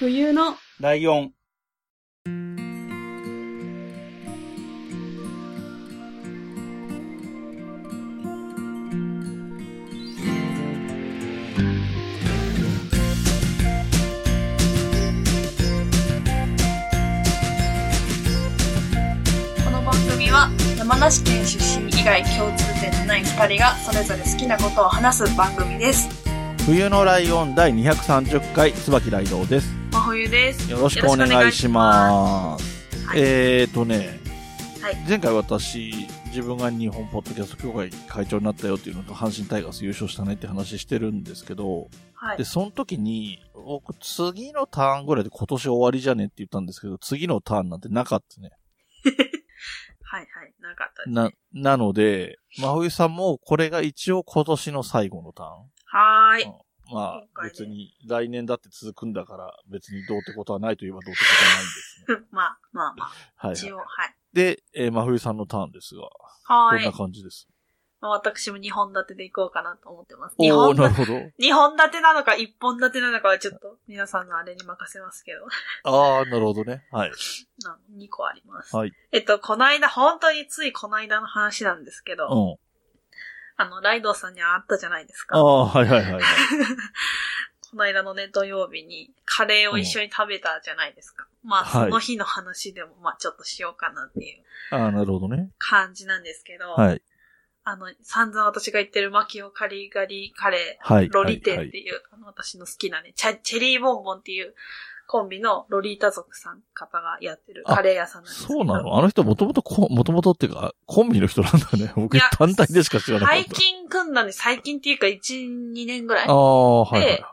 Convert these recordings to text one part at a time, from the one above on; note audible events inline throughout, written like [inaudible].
冬のライオン。この番組は山梨県出身以外共通点のない2人がそれぞれ好きなことを話す番組です。冬のライオン第230回、椿ライドウです。です。よろしくお願いします。はいえーとね、はい前回私、自分が日本ポッドキャスト協会会長になったよっていうのと、阪神タイガース優勝したねって話してるんですけど、はいで、。その時に、僕、次のターンぐらいで今年終わりじゃねって言ったんですけど、次のターンなんてなかったね。[laughs] はいはい。なかったです。な、なので、真冬さんもこれが一応今年の最後のターン。はーい。まあ別に来年だって続くんだから、別にどうってことはないといえばどうってことはないんですね。[laughs] まあまあまあ。はい、一応、はい。はい。で、えー真冬さんのターンですが、はーいどんな。感じです？まあ私も2本立てでいこうかなと思ってます。お2お本なるほど。二本立てなのか1本立てなのかはちょっと皆さんのあれに任せますけど。ああ、なるほどね。はい。[laughs] な2個あります。はい。えっと、この間、本当についこの間の話なんですけど、うん。あの、ライドウさんに会ったじゃないですか。ああ、はいはいはいはい。[laughs] この間のね、土曜日にカレーを一緒に食べたじゃないですか。まあ、はいその日の話でも、まあ、ちょっとしようかなっていうああ、なるほどね。感じなんですけど、はい。あの、散々私が言ってるマキオカリガリカレはい。ー、ロリ店はいっていう、あの、私の好きなね、チェリーボンボンっていうコンビのロリータ族さん方がやってるカレー屋さんなんです。そうなの？あの人もともとこ、もともとっていうか、コンビの人なんだね。僕単体でしか知らなかっ最近組んだんで、最近っていうか1、2年ぐらいた。あ。あ、はいはい。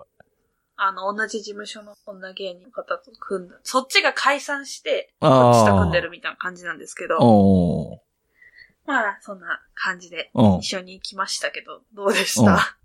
あの、同じ事務所の女芸人の方と組んだ。そっちが解散して、こっちと組んでるみたいな感じなんですけど、まあ、そんな感じでうん一緒に行きましたけど、どうでした？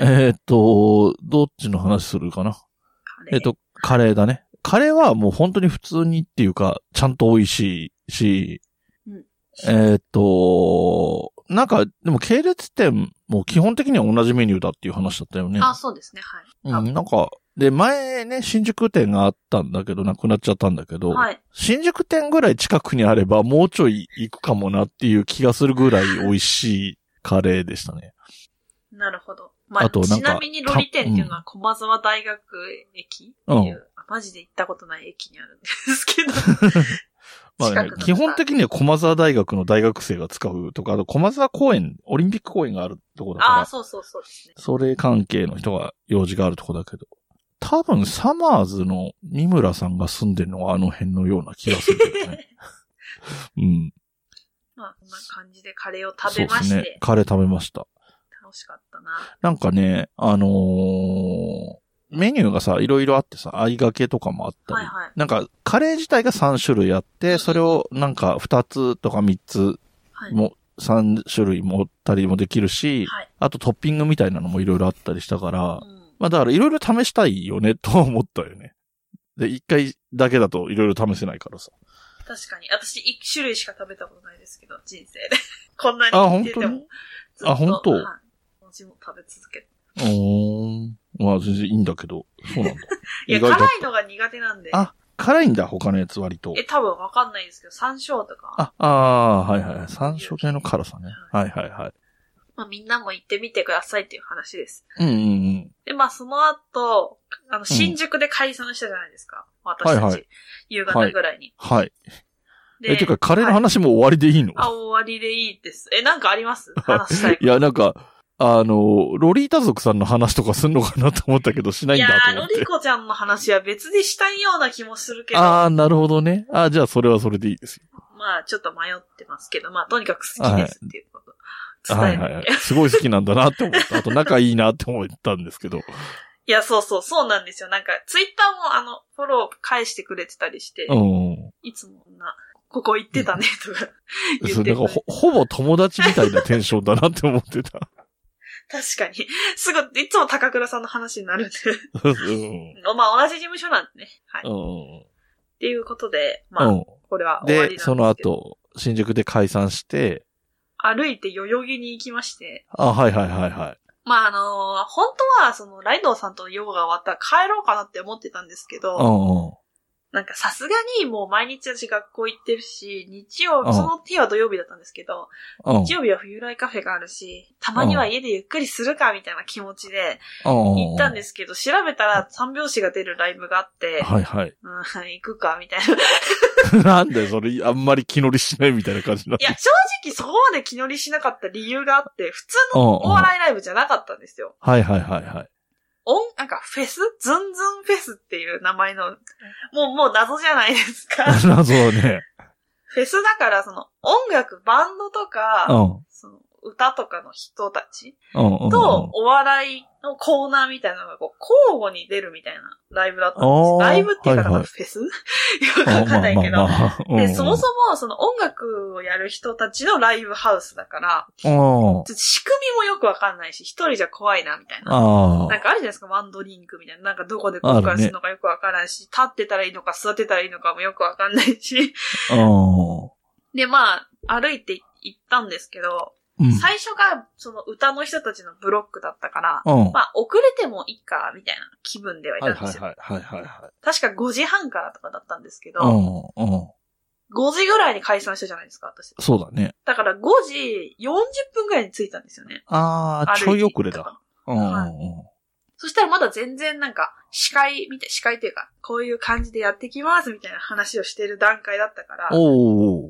えーっと、どっちの話するかな？カレーえっと、カレーだね。カレーはもう本当に普通にっていうか、ちゃんと美味しいし、うんえっと、なんか、でも系列店も基本的には同じメニューだっていう話だったよね。あ、そうですね、はい。うん、なんか、で、前ね、新宿店があったんだけど、なくなっちゃったんだけど、はい。新宿店ぐらい近くにあれば、もうちょい行くかもなっていう気がするぐらい美味しいカレーでしたね。[laughs] なるほど。まあ、あとなんかちなみにロリ店っていうのは駒沢大学駅っていう、あマジで行ったことない駅にあるんですけど。[laughs] まあね基本的には駒沢大学の大学生が使うとか、あと駒沢公園、オリンピック公園があるとこだからああ、、そうそうそうですね。それ関係の人が用事があるとこだけど、多分サマーズの三村さんが住んでるのがあの辺のような気がするけどね。[laughs] うん。まあ、こんな感じでカレーを食そうですねべまして。、カレー食べました。楽しかったな。なんかね、あのーメニューがさ、いろいろあってさ、合いがけとかもあったり、はいはい。なんか、カレー自体が3種類あって、それをなんか2つとか3つはい。も、3種類持ったりもできるし、はい。あとトッピングみたいなのもいろいろあったりしたから、うんまあだからいろいろ試したいよね、と思ったよね。で、一回だけだといろいろ試せないからさ。確かに。私、一種類しか食べたことないですけど、人生で。[laughs] こんなにてても。ずっとあ本当？はい。同じもの食べ続けて。うーん。まあ全然いいんだけど、そうなんだ。[laughs] いや、辛いのが苦手なんで。あ、辛いんだ、他のやつ割と。え、多分わかんないですけど、山椒とか。あ、ああ、はいはい。山椒系の辛さね。はいはいはい。まあ、みんなも行ってみてくださいっていう話です。うんうんうん。で、まあ、その後、あの、新宿で解散したじゃないですか。私たち。はいはい夕方ぐらいに。はい。でえ、てか、カレーのはい話も終わりでいいの、あ、終わりでいいです。え、なんかあります？話したいいや、なんか、あの、ロリータ族さんの話とかすんのかなと思ったけど、しないんだと思ってロリ。コちゃんの話は別にしたいような気もするけど、ああ、なるほどね。ああ、じゃあそれはそれでいいですよ。まあ、ちょっと迷ってますけど、まあ、とにかく好きですっていうこと。伝えるはいはいはい。すごい好きなんだなって思った。あと仲いいなって思ったんですけど。いや、そうそう、そうなんですよ。なんか、ツイッターもあの、フォロー返してくれてたりして、うん。いつもな、ここ行ってたね、とかう、ってくれなんかほ、ほぼ友達みたいなテンションだなって思ってた。確かに。[laughs] すごい、いつも高倉さんの話になるんで。うん。[laughs] まあ、同じ事務所なんでね。はい。っうん。ていうことで、まあ、うん。これは終わりなんでで、すけどその。後、新宿で解散して、歩いて代々木に行きまして、あ、はいはいはいはい。まあ、あの本当は、その、ライドウさんとヨガが終わったら帰ろうかなって思ってたんですけど、うんうん。なんかさすがにもう毎日私学校行ってるし、日曜日、うんその日は土曜日だったんですけど、うん。日曜日は冬来カフェがあるし、たまには家でゆっくりするかみたいな気持ちで行行ったんですけど、調べたら三拍子が出るライブがあって、はいはい。うん、行くかみたいな。い [laughs] なんでそれ、あんまり気乗りしないみたいな感じになってや、正直そこまで気乗りしなかった理由があって、普通のうんお笑いライブじゃなかったんですよ。はいはいはいはい。音、なんかフェス？ズンズンフェスっていう名前の、もう、もう謎じゃないですか。[laughs] 謎ね。フェスだから、その音楽、バンドとか、うん。その歌とかの人たち。と、お笑いのコーナーみたいなのがこう交互に出るみたいなライブだったんですライブっていうか、はいはいフェス？[laughs] よくわかんないけど。まあまあまあまあで、そもそも、その音楽をやる人たちのライブハウスだから、仕組みもよくわかんないし、一人じゃ怖いな、みたいな。あなんかあるじゃないですか、ワンドリンクみたいな。なんかどこで公開するのかよくわからんし、立ってたらいいのか座ってたらいいのかもよくわかんないし。で、まあ、歩いて行ったんですけど、うん。最初がその歌の人たちのブロックだったから、うん。まあ、遅れてもいいか、みたいな気分ではいはいたんですよ。はいはいはいはいはい。確か5時半からとかだったんですけど、うん。うん。5時ぐらいに解散したじゃないですか、私。そうだね。だから5時40分ぐらいに着いたんですよね。ああ、ちょい遅れだ。うんうんはいそしたらまだ全然なんか、司会みたい、司会っていうか、こういう感じでやってきますみたいな話をしてる段階だったから。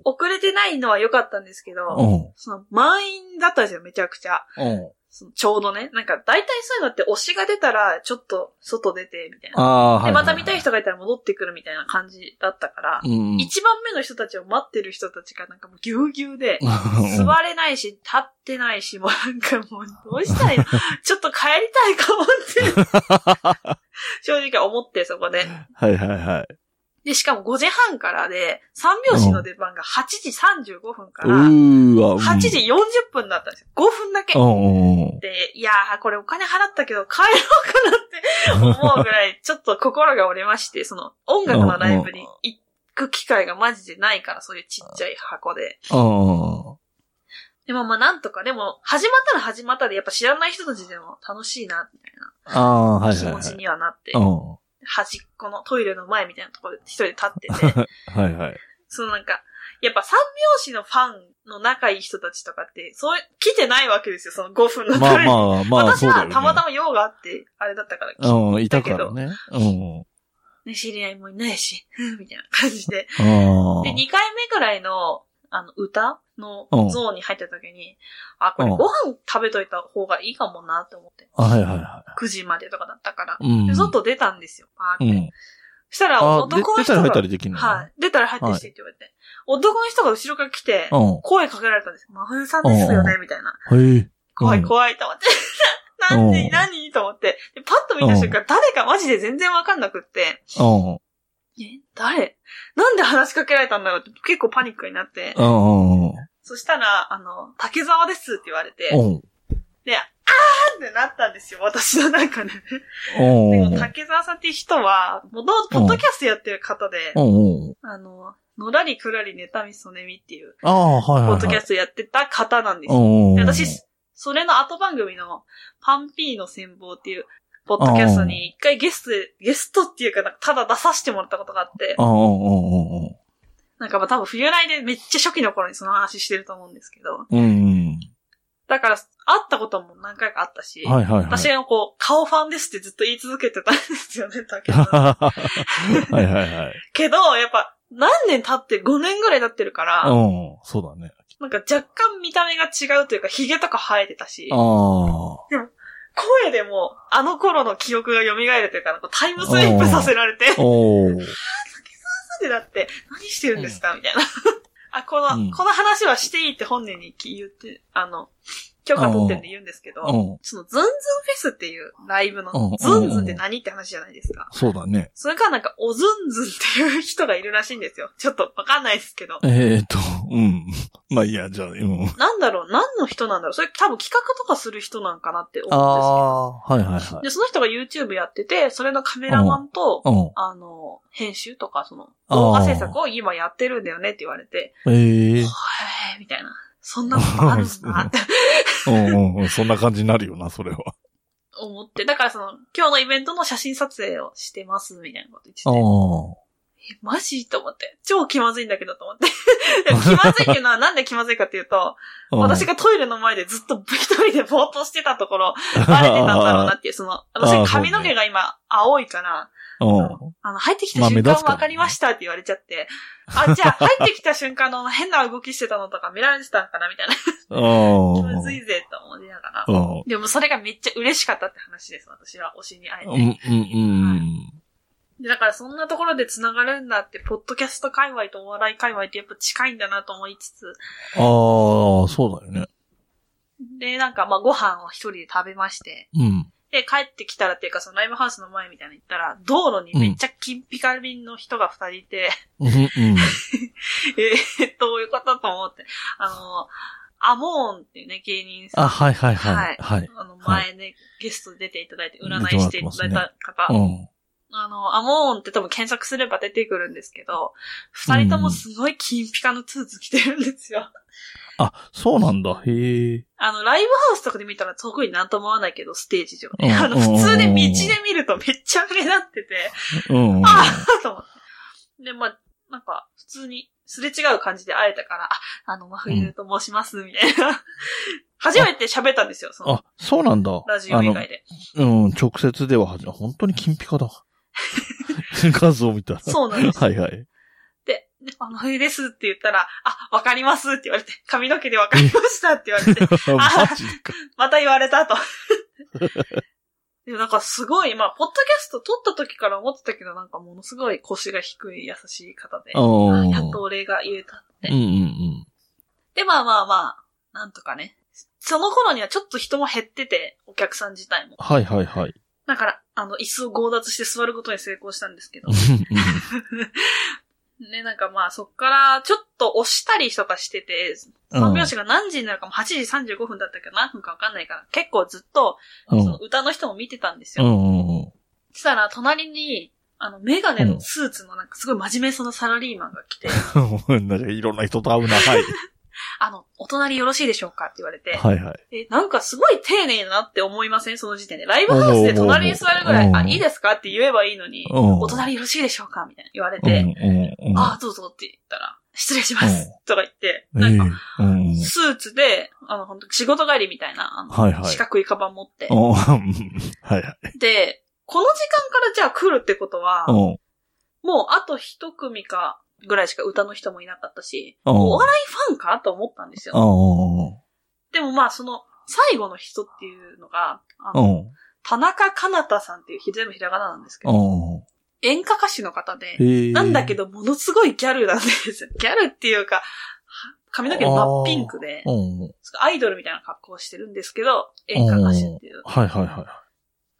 遅れてないのは良かったんですけど、うん。その満員だったんですよ、めちゃくちゃ。ちょうどね。なんか、大体そういうのって推しが出たら、ちょっと外出て、みたいな。で、また見たい人がいたら戻ってくるみたいな感じだったから、うん。一番目の人たちを待ってる人たちがなんかもうぎゅうぎゅうで、うん座れないし、立ってないし、もうなんかもうどうしたいの？[laughs] ちょっと帰りたいかもって、[laughs] 正直思ってそこで。はいはいはい。で、しかも5時半からで、三拍子の出番が8時35分かうら、ーわ。うん8時40分だったんですよ。5分だけ。で、いやー、これお金払ったけど帰ろうかなって [laughs] 思うぐらい、ちょっと心が折れまして、その音楽のライブに行く機会がマジでないから、そういうちっちゃい箱で。うん。でもまあなんとか、でも始まったら始まったで、やっぱ知らない人たちでも楽しいな、みたいな気持ち。にはなって、うん。端っこのトイレの前みたいなところで一人で立ってて、[laughs] はいはい。そのなんか、やっぱ三拍子のファンの仲いい人たちとかって、そう、来てないわけですよ、その5分のまあトイレに。まあまあ、私そうだよね。はたまたま用があって、あれだったから、うん、いたからね。うん。ね、知り合いもいないし、[laughs] みたいな感じで。ああ。で、2回目ぐらいの、あの、歌のうんゾーンに入った時に、あ、これうんご飯食べといた方がいいかもなって思って。はいはいは9時までとかだったから。い。うん。で外出たんですよ、パーって。うん。そしたら、男の人が、出たら入ったりできるの？はい。出たら入ってきてって言われて。男の人が後ろから来て、うん。声かけられたんですよ。真冬さんですよね、みたいな。へえ。怖いうん怖いと思って。なんで、うん何と思って。で、パッと見た瞬間、誰かマジで全然わかんなくって、うん。え、誰？なんで話しかけられたんだろうって結構パニックになって。そしたら、あの、竹沢ですって言われて、うん。で、あーってなったんですよ、私の中で。でも、竹沢さんっていう人は、もとポッドキャストやってる方で、うん。あの、のらりくらり妬みそねみっていう、ポ。ッドキャストやってた方なんですよ。私、それの後番組の、パンピーの戦望っていう、ポッドキャストに一回ゲストで、ゲストっていうか、なんかただ出させてもらったことがあって、なんかまあ多分冬来でめっちゃ初期の頃にその話してると思うんですけど、うん。うん。だから、会ったことも何回かあったし、はいはいはい。私がこう、顔ファンですってずっと言い続けてたんですよね、竹。[laughs] はいはいはい。けど、やっぱ、何年経って、5年ぐらい経ってるから、うん。そうだね。なんか若干見た目が違うというか、髭とか生えてたしあ、あ。声でも、あの頃の記憶が蘇るというかタイムスリップさせられて、おだって、何してるんですか？みたいな。[laughs] あ、この、うん。この話はしていいって本人に言って、あの、許可取ってるんで言うんですけど、うん。そのズンズンフェスっていうライブのうん、ズンズンって何って話じゃないですか。そうだね。それからなんか、おずんずんっていう人がいるらしいんですよ。ちょっとわかんないですけど。えーと、うん。まあいいや、じゃあ、うん。なんだろう？何の人なんだろう？それ多分企画とかする人なんかなって思あうんですけど。あ、はいはいはい。で、その人が YouTube やってて、それのカメラマンと、うん。あの、編集とか、その、動画制作を今やってるんだよねって言われて、ええへーみたいな。そんなことあるんだってうんうんうん。そんな感じになるよな、それは。思って。だからその、今日のイベントの写真撮影をしてます、みたいなこと言ってて。あえ、マジと思って。超気まずいんだけどと思って。[laughs] 気まずいっていうのはなんで気まずいかっていうと、あ。私がトイレの前でずっと一人でぼーっとしてたところ、[laughs] バレてたんだろうなっていう、その、[laughs] 私髪の毛が今青いから、うん。あの、入ってきたまあ瞬間分かりましたって言われちゃって、あ、じゃあ入ってきた瞬間の変な動きしてたのとか見られてたんかなみたいな。気まずいぜと思いながら。うん。でもそれがめっちゃ嬉しかったって話です、私は推しに会えて。うん、うん、うん。でだからそんなところで繋がるんだって、ポッドキャスト界隈とお笑い界隈ってやっぱ近いんだなと思いつつ、ああ、そうだよね。で、なんかまあご飯を一人で食べまして、うん。で、帰ってきたらっていうかそのライブハウスの前みたいなの行ったら、道路にめっちゃ金ピカリンの人が二人いて、うん、うん。[laughs] えー、どういうことと思って、あの、アモーンっていうね、芸人さん。あ、はい、はい、はい。はい。あの、前ね、ゲストで出ていただいて、占いしていただいた方。うん。あの、アモーンって多分検索すれば出てくるんですけど、二人ともすごい金ピカのツーツ着てるんですよ。あ、そうなんだ。へえ。あの、ライブハウスとかで見たら特になんとも思わないけど、ステージ上で。うんあの、普通で道で見るとめっちゃ目立ってて、うん。ああと思って。で、まあ、なんか、普通にすれ違う感じで会えたから、あ、あの、真冬と申します、みたいな。初めて喋ったんですよ、その、あ、そうなんだ。ラジオ以外で。うん、直接では本当に金ピカだ。[laughs] 画像見たら。そうなんです。はいはい。で、であ、真冬ですって言ったら、あ、わかりますって言われて、[laughs] 髪の毛でわかりましたって言われて、[laughs] マジか。また言われたと。でもなんかすごい、まあ、ポッドキャスト撮った時から思ってたけど、なんかものすごい腰が低い優しい方で、うん。やっとお礼が言えたって。うんうんで、まあまあまあ、なんとかね。その頃にはちょっと人も減ってて、お客さん自体も。はいはいはい。だから、あの、椅子を強奪して座ることに成功したんですけどう。ん [laughs] ね、なんかまあ、そっから、ちょっと押したりとかしてて、うん三拍子が何時になるかも8時35分だったけど何分かわかんないから、結構ずっと、うん。その歌の人も見てたんですよ。したら、隣に、あの、メガネのスーツのなんかすごい真面目そうなサラリーマンが来て、[laughs] なんかいろんな人と会うな。はい。あの、お隣よろしいでしょうかって言われて、はいはい。え、なんかすごい丁寧だなって思いません？その時点で。ライブハウスで隣に座るぐらい、うんあ、いいですか？って言えばいいのに、うんお隣よろしいでしょうか？みたいな言われうんて。あ、どうぞって言ったら、失礼しますうんとか言って、ええなんか、うん。スーツで、あの、本当仕事帰りみたいな、あの、はいはい四角いカバン持って。うんはいはい。で、この時間からじゃあ来るってことは、うん。もうあと一組かぐらいしか歌の人もいなかったし、うんお笑いファンかと思ったんですよ。うん。でもまあその、最後の人っていうのが、あのうん。田中かなたさんっていう、全部ひらがななんですけど、うん。演歌歌手の方で。なんだけどものすごいギャルなんですよ。[laughs] ギャルっていうか、は髪の毛真っピンクで、うん。アイドルみたいな格好をしてるんですけど、演歌歌手っていうはいはいはい。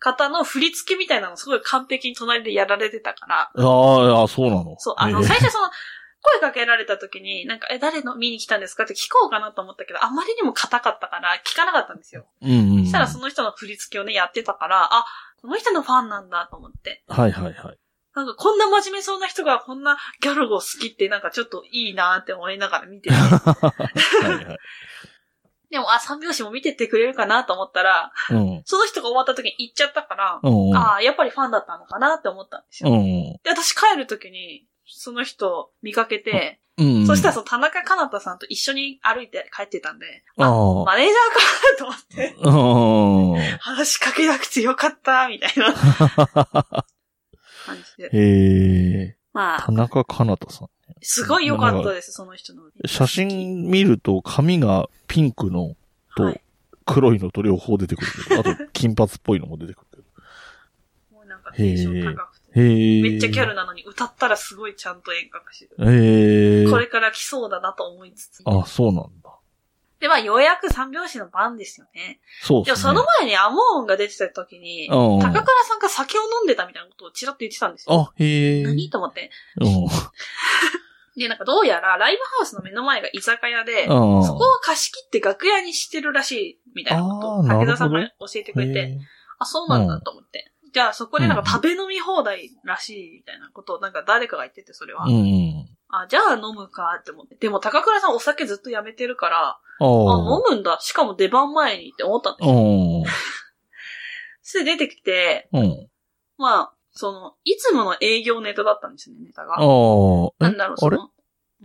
方の振り付けみたいなのすごい完璧に隣でやられてたから、ああ、そうなの？そう、あの、最初その、声かけられた時に、なんか、え、誰の見に来たんですかって聞こうかなと思ったけど、あまりにも硬かったから聞かなかったんですよ。うんうん。そしたらその人の振り付けをね、やってたから、あ、この人のファンなんだと思って。はいはいはい。なんかこんな真面目そうな人がこんなギャルを好きってなんかちょっといいなって思いながら見てて。[laughs] はいはい。[laughs] でも、あ、三拍子も見てってくれるかなと思ったら、うん。その人が終わった時に行っちゃったから、うん。ああ、やっぱりファンだったのかなって思ったんですよ。うん。で、私帰る時に、その人見かけて、うん。そしたらその田中かなたさんと一緒に歩いて帰ってたんで、ああ。マネージャーかなと思って、うん。話しかけなくてよかった、みたいな [laughs] 感じで。へえ。まあ田、中かなたさん。すごい良かったです、その人の。写真見ると髪がピンクのとはい黒いのと両方出てくるけど、あと金髪っぽいのも出てくるもうなんかテンション高くて。めっちゃギャルなのに歌ったらすごいちゃんと演歌歌手で。へえ。これから来そうだなと思いつつ。あ、そうなんだ。で、まあ、ようやく三拍子の番ですよね。そうですね。でもその前にアモーンが出てた時に、うん高倉さんが酒を飲んでたみたいなことをちらっと言ってたんですよ。あ、へえ。何？と思って。うん。で、なんかどうやらライブハウスの目の前が居酒屋で、うん。そこを貸し切って楽屋にしてるらしい、みたいなことを武田さんが教えてくれて、あ、そうなんだと思って。じゃあそこでなんか食べ飲み放題らしい、みたいなことをなんか誰かが言ってて、それは。あ、じゃあ飲むかって思って。でも高倉さんお酒ずっとやめてるから、ああ、飲むんだ。しかも出番前にって思ったんですよ。うん。それで出てきて、うん。まあ、その、いつもの営業ネタだったんですよね、ネタが。ああ。なんだろう、そあれ？の、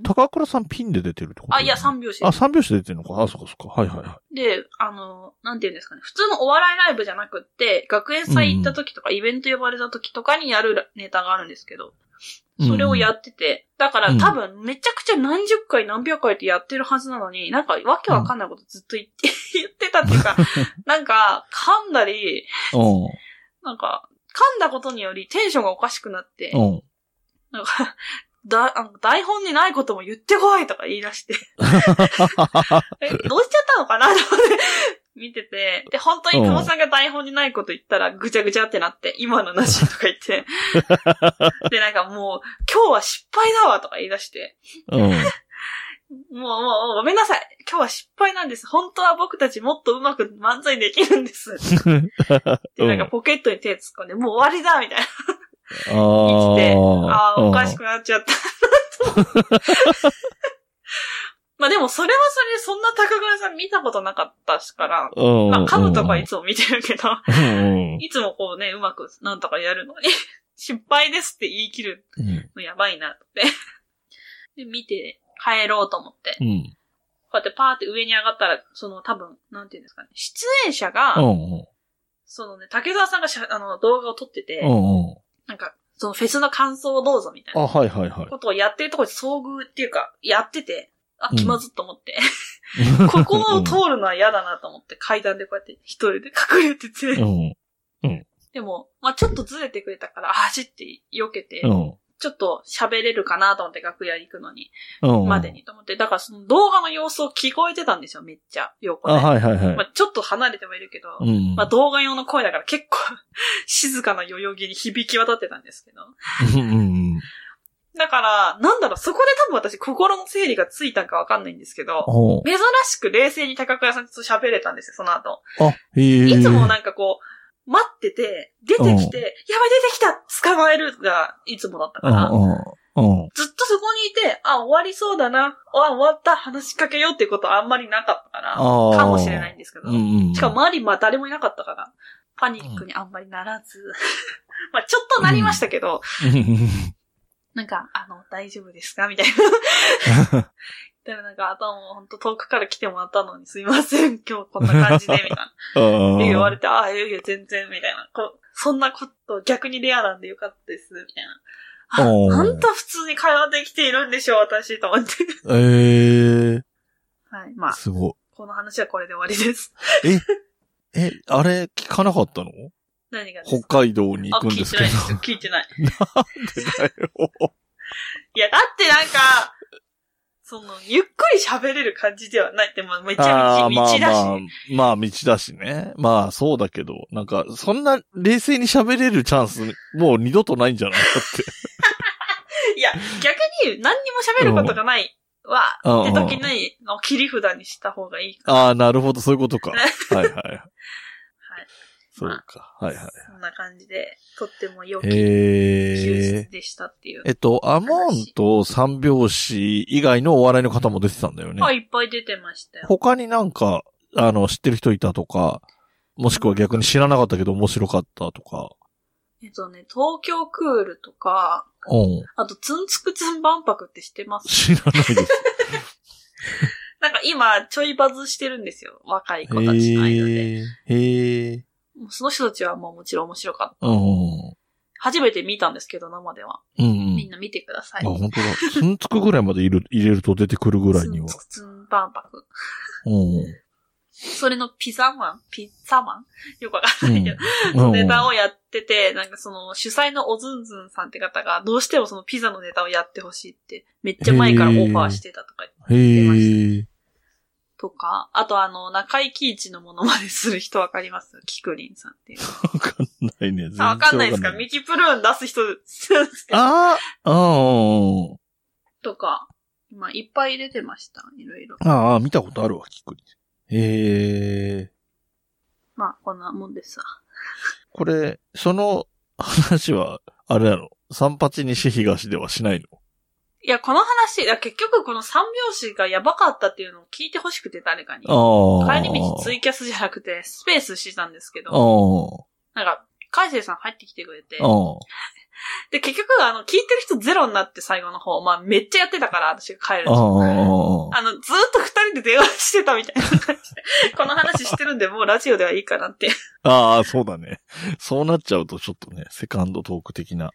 高倉さんピンで出てるってこと？あ、いや、三拍子あ、三拍子で出てるのか？あ、そっかそっか。はいはいはで、あの、なんて言うんですかね。普通のお笑いライブじゃなくって、学園祭行った時とか、イベント呼ばれた時とかにやるネタがあるんですけど、い。それをやっってて、だからうん多分めちゃくちゃ何十回何百回ってやってるはずなのに、なんかわけわかんないことずっと言って、[laughs] 言ってたっていうか、[laughs] なんか噛んだり、うん。なんか噛んだことによりテンションがおかしくなって、うん。なんか、[laughs] だ、あの台本にないことも言ってこいとか言い出して、[laughs] え、どうしちゃったのかなと思って見てて、で、本当に久保さんが台本にないこと言ったらぐちゃぐちゃってなって、今のなしとか言って、[laughs] で、なんかもう、今日は失敗だわとか言い出して、うん。もう、もう、ごめんなさい。今日は失敗なんです。本当は僕たちもっとうまく漫才できるんです。[laughs] で、なんかポケットに手突っ込んで、もう終わりだみたいな。あ言ってて、ああー、おかしく。くなっちゃった。[laughs] まあでもそれはそれでそんな高倉さん見たことなかったしから、うん。まあカムとかいつも見てるけど、うん。いつもこうね、うまくなんとかやるのに、[laughs] 失敗ですって言い切るやばいなって。で、見て帰ろうと思って、うん。こうやってパーって上に上がったら、その多分、なんていうんですかね、出演者が、うん。そのね、竹澤さんがしゃあの動画を撮ってて、うん。うん。なんか、そのフェスの感想をどうぞみたいあ、なはいはいはい。ことをやってるところに遭遇っていうか、やってて、あ、うん気まずっと思って、[laughs] ここを通るのは嫌だなと思って、階段でこうやって一人で隠れてて、うん。でも、まあちょっとずれてくれたから、走って避けて、うん。ちょっと喋れるかなと思って楽屋に行くのに、うん。までにと思って、だからその動画の様子を聞こえてたんですよ、めっちゃ、横あ、で。はいはいはい。まあちょっと離れてはいるけど、うん。まあ動画用の声だから結構 [laughs] 静かな代々木に響き渡ってたんですけど。だから、なんだろう、そこで多分私心の整理がついたんかわかんないんですけど、お珍しく冷静に高倉さんと喋れたんですよ、その後。あ、へえ。いつもなんかこう、待ってて、出てきて、やばい出てきた捕まえるが、いつもだったうんから、うん。うん。ずっとそこにいて、あ、終わりそうだな、あ、終わった、話しかけようっていうことはあんまりなかったから、かもしれないんですけど。う、んうん。しかも周りまあ誰もいなかったから、パニックにあんまりならず、[laughs] まあちょっとなりましたけど、うん、なんか、あの、大丈夫ですか？みたいな。[laughs] でもなんか、あとはもうほんと遠くから来てもらったのにすいません、今日こんな感じで、みたいな。あ [laughs] って言われて、ああ、いやいや、全然、みたいな。こうそんなこと逆にレアなんでよかったです、みたいな。あ、なんと普通に会話できているんでしょう、私、と思って。ええはい。まあ、すごい。この話はこれで終わりです。え、あれ聞かなかったの？何が北か？海道に行くんですけど。てないですよ。聞いてない。[laughs] なんでだよ。いや、だってなんか、その、ゆっくり喋れる感じではないって、まあ、めっちゃ道あーまあ道だし。まあ、まあ道だしね。まあそうだけど、なんか、そんな冷静に喋れるチャンス、もう二度とないんじゃないかって。[laughs] いや、逆に何にも喋ることがないは、うんって時に、の切り札にした方がいいかああ、なるほど、そういうことか。[laughs] はいはい。はい。そうか。はいはい。そんな感じで、とっても良き休へえ。日でしたっていう。えっと、アモンと三拍子以外のお笑いの方も出てたんだよね。あ、いっぱい出てましたよ。他になんか、あの、知ってる人いたとか、もしくは逆に知らなかったけど面白かったとか。えっとね、東京クールとか、うん。あと、ツンツクツン万博って知ってます？知らないです。[laughs] なんか今、ちょいバズしてるんですよ。若い子たちの間で。へえ。へえ。その人たちはもうもちろん面白かった。うん。初めて見たんですけど、生では。うんうん。みんな見てください。あ、本当だ。ツンツクぐらいまで入れる [laughs] 入れると出てくるぐらいにはツン。ツクツン万博。うん。それのピザマン？ピッツァマン？よくわかんないけど。うん。ネタをやってて、なんかその主催のおずんずんさんって方がどうしてもそのピザのネタをやってほしいってめっちゃ前からオファーしてたとか、へえ。とか、あとあの中井貴一のものまでする人わかります？キクリンさんっていう。わかんないね。あ、わかんないですか？わミキプルーン出す人ああ、うん。とか、まあいっぱい出てました。いろいろ。ああ、見たことあるわ、キクリン。へえ。まあこんなもんですさ。これ、その話は、あれなの三八西東ではしないの？いや、この話、いや結局この三拍子がやばかったっていうのを聞いてほしくて誰かに。ああ。帰り道ツイキャスじゃなくてスペースしてたんですけあど、あ。なんか、海星さん入ってきてくれて、ああ。[laughs] で、結局あの、聞いてる人ゼロになって最後の方、まあめっちゃやってたから、私が帰るああ。の、ずーっと二人で電話してたみたいな感じで、[laughs] この話してるんで、もうラジオではいいかなって。あ、そうだね。そうなっちゃうとちょっとね、セカンドトーク的な、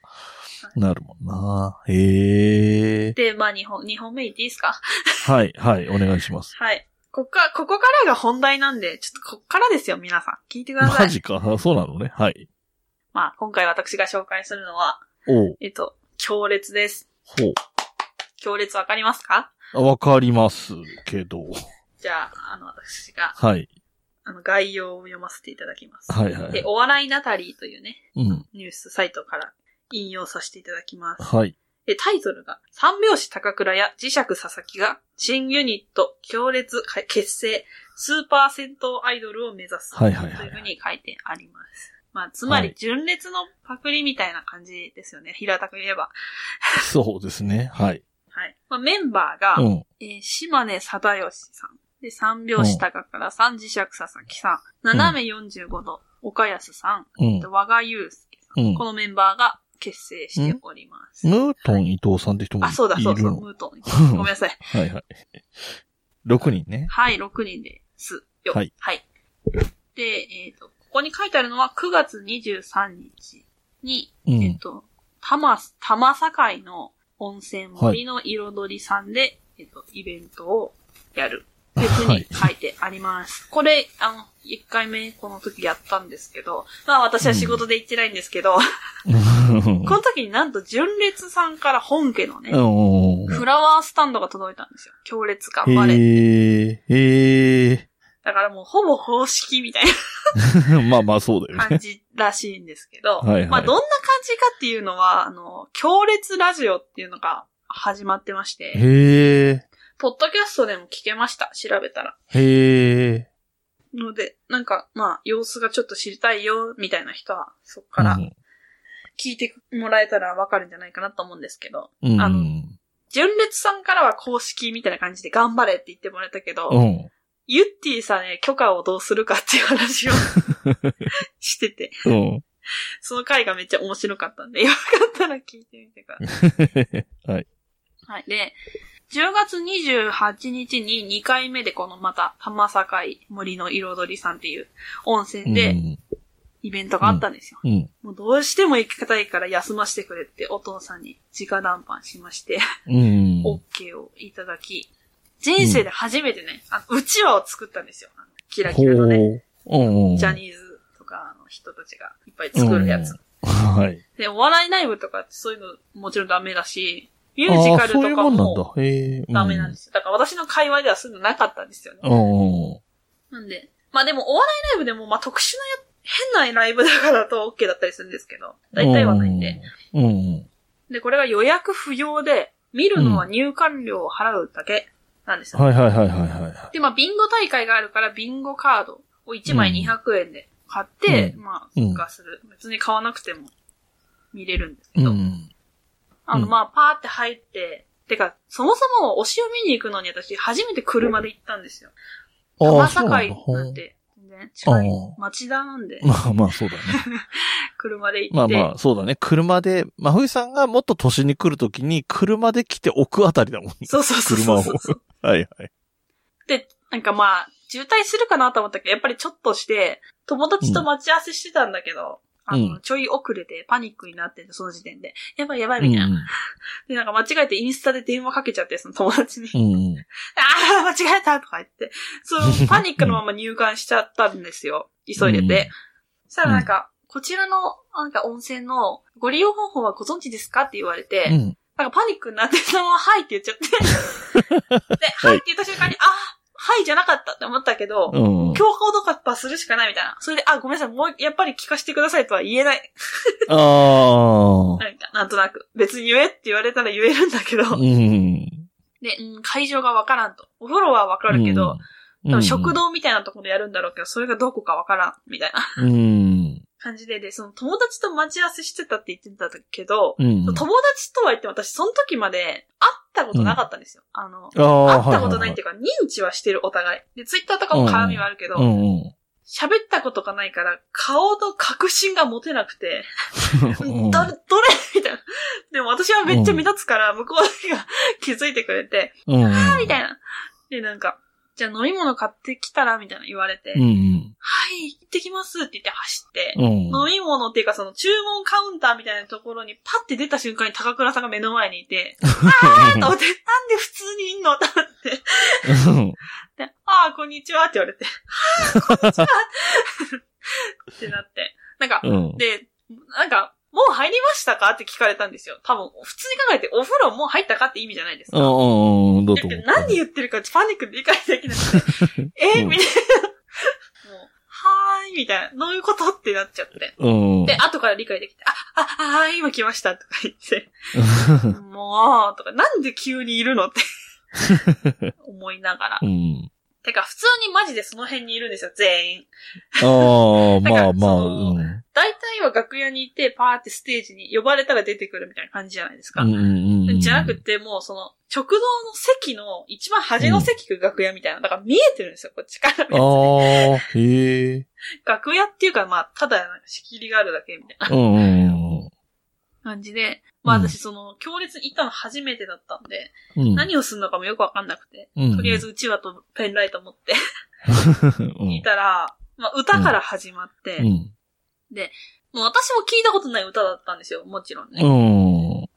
なるもんな。へえ。で、まあ2本、二本目いっていいですか？はい、はい、お願いします。はい。ここか、ここからが本題なんで、ちょっとこっからですよ、皆さん。聞いてください。マジか。あそうなのね。はい。まあ、今回私が紹介するのは、おう。えっと、強烈です。ほ強烈わかりますか？う。わかりますけど。じゃあ、あの、私が、はい。あの、概要を読ませていただきます。はいはいで、お笑いナタリーというね、うん。ニュースサイトから引用させていただきます。はい。で、タイトルが、三拍子高倉や磁石佐々木が、新ユニット、強烈か結成、スーパー銭湯アイドルを目指す。はいはいはいというふうに書いてあります。まあ、つまり、はい純烈のパクリみたいな感じですよね。平たく言えば。そうですね。はい。はい。まあ、メンバーが、うん。えー島根貞義さん。で、三拍子高倉さん、磁石佐々木さん。斜め45度、岡安さん。うんで。和賀祐介さん。うんこのメンバーが結成しております。ムートン伊藤さんって人もいあ、そうだ、そうそう、るのムートン。[laughs] ごめんなさい。はいはい。6人ね。はい、6人ですよ。はい。はい。で、えっ、と、ここに書いてあるのは9月23日に、うん。えっと、玉、玉境の温泉森の彩りさんで、えっと、イベントをやる。というふうに書いてあります。これ、あの、1回目この時やったんですけど、まあ私は仕事で行ってないんですけど、こ [laughs] の時になんと純烈さんから本家のね、うん。フラワースタンドが届いたんですよ。強烈頑張れ。へえ、へえ。だからもうほぼ方式みたいな [laughs] まあまあそうだよね。感じらしいんですけど、はいはいまあどんな感じかっていうのは、あの、強烈ラジオっていうのが始まってまして、へえ、ポッドキャストでも聞けました、調べたら。へえ。ので、なんか、まあ、様子がちょっと知りたいよ、みたいな人は、そこからうん聞いてもらえたらわかるんじゃないかなと思うんですけど、うん。あの純烈さんからは公式みたいな感じで頑張れって言ってもらえたけど、うん。ユッティさんね、許可をどうするかっていう話を [laughs] してて、うん。その回がめっちゃ面白かったんで、よかったら聞いてみてください。[laughs] はい。はい。で、10月28日に2回目でこのまた玉境森の彩りさんっていう温泉でうんイベントがあったんですよ。うん。もうどうしても行きたいから休ませてくれってお父さんに直談判しまして、うん。OK をいただき、人生で初めてね、あの、うちわを作ったんですよ。キラキラのね、ほう。うん。ジャニーズとかの人たちがいっぱい作るやつ。はい。で、お笑いライブとかってそういうのもちろんダメだし、ミュージカルとかも。ダメなんですよ。だから私の界隈ではそういうのなかったんですよね。うん。なんで、まあでもお笑いライブでもまあ特殊なや、変なライブだからだと OK だったりするんですけど、大体はないんで。うん。うん。で、これが予約不要で、見るのは入館料を払うだけなんですよ。はいはいはいはいはい。で、まあビンゴ大会があるからビンゴカードを1枚200円で買って、うんまあうん参加する。別に買わなくても見れるんですうけど、ん。あの、うんまあパーって入って、てか、そもそも推しを見に行くのに私初めて車で行ったんですよ。あ玉あ、そうなんだ。境なんて全然近い町田なんで、[laughs] まあまあそうだね。[laughs] 車で行って、まあまあ、そうだね。車で、まあ、ふいさんがもっと都心に来るときに、車で来て置くあたりだもんね。そうそうそう車を。[laughs] はいはい。で、なんかまあ、渋滞するかなと思ったけど、やっぱりちょっとして、友達と待ち合わせしてたんだけど、あの、うんちょい遅れてパニックになってて、その時点で。やばいやばい、うんみたいな。[laughs] で、なんか間違えてインスタで電話かけちゃって、その友達に。うん。うん。[laughs] ああ、間違えたとか言って。その [laughs] パニックのまま入館しちゃったんですよ。急いでて。そしたらなんか、こちらの、なんか温泉のご利用方法はご存知ですかって言われて、うん。なんかパニックになって、そのままはいって言っちゃって。で、はいって言った瞬間に、あ、はいじゃなかったって思ったけど、うん。強行とかするしかないみたいな。それで、あ、ごめんなさい、もう、やっぱり聞かせてくださいとは言えない。ああ。[laughs] なんか、なんとなく。別に言えって言われたら言えるんだけど。うん。で、うん、会場がわからんと。お風呂はわかるけど、多分食堂みたいなところでやるんだろうけど、それがどこかわからん、みたいなうん。感じで、で、その友達と待ち合わせしてたって言ってたけど、うん。友達とは言っても私その時まで会っったことなかったんですよ。あの、ああ、会ったことないっていうか、認知はしてるお互い。で、ツイッターとかも絡みはあるけど、うんうん。喋ったことがないから、顔の確信が持てなくて、うんどれ、どれ？みたいな。でも私はめっちゃ目立つから、向こうが [laughs] 気づいてくれて、うん。あーみたいな。で、なんか、じゃあ飲み物買ってきたらみたいな言われて、うんうん。はい、行ってきますって言って走って、うん。飲み物っていうかその注文カウンターみたいなところにパッて出た瞬間に高倉さんが目の前にいて、[laughs] あーと思って、なんで普通にいんのと思って。[laughs] で、あー、こんにちはって言われて、あー、こんにちはってなって。なんか、うん。で、なんか、もう入りましたか？って聞かれたんですよ。多分、普通に考えてお風呂もう入ったかって意味じゃないですか。うんうんうん。どうと。何言ってるかパニックで理解できなくて、えうんみたいな。もう、はーい、みたいな。どういうことってなっちゃって。うん。で、後から理解できて、あ、あ、あー、今来ましたとか言って、[laughs] もう、とか、なんで急にいるの？って [laughs] 思いながらう。ん。てか、普通にマジでその辺にいるんですよ、全員。ああ、[laughs] まあまあ、うん。大体は楽屋にいて、パーってステージに呼ばれたら出てくるみたいな感じじゃないですか。うんうんうん。じゃなくて、もうその、食堂の席の一番端の席が楽屋みたいな。だから見えてるんですよ、こっちから。ああ、へえ。楽屋っていうか、まあ、ただ仕切りがあるだけみたいなうんうん感じで、まあうん私その、強烈に行ったの初めてだったんで、うん。うん。何をするのかもよくわかんなくて、うんとりあえずうちわとペンライト持ってうんいたら、まあ歌から始まって、うん。もう私も聞いたことない歌だったんですよ、もちろんね。うん。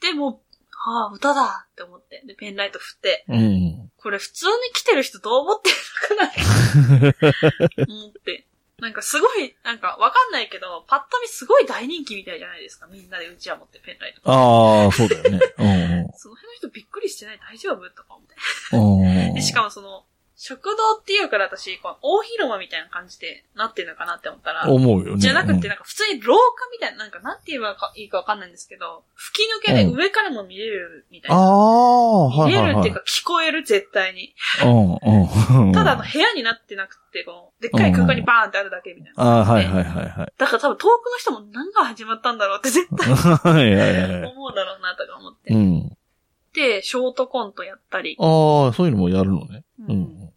でも、はあ、歌だって思って、で、ペンライト振って、うん。これ普通に来てる人どう思ってるのかな思って。なんかすごい、なんかわかんないけど、パッと見すごい大人気みたいじゃないですか。みんなでうちわ持ってペンライト。ああ、そうだよね。うん [laughs] その辺の人びっくりしてない？大丈夫？とか思って。しかもその、食堂っていうから私、この大広間みたいな感じでなってるのかなって思ったら、思うよね。じゃなくてなんか普通に廊下みたいな、なんかなんて言えばいいかわかんないんですけど、吹き抜けで上からも見れるみたいあな。あ、はい見れはいはい。るっていうか聞こえる絶対に。うん、うん。ただあの部屋になってなくて、この、でっかい空間にバーンってあるだけみたいな。ああ、はいはいはいはい。だから多分遠くの人も何が始まったんだろうって絶対はいはいはい。思うだろうなとか思って。うん。で、ショートコントやったり、ああ、そういうのもやるのね。ううんん。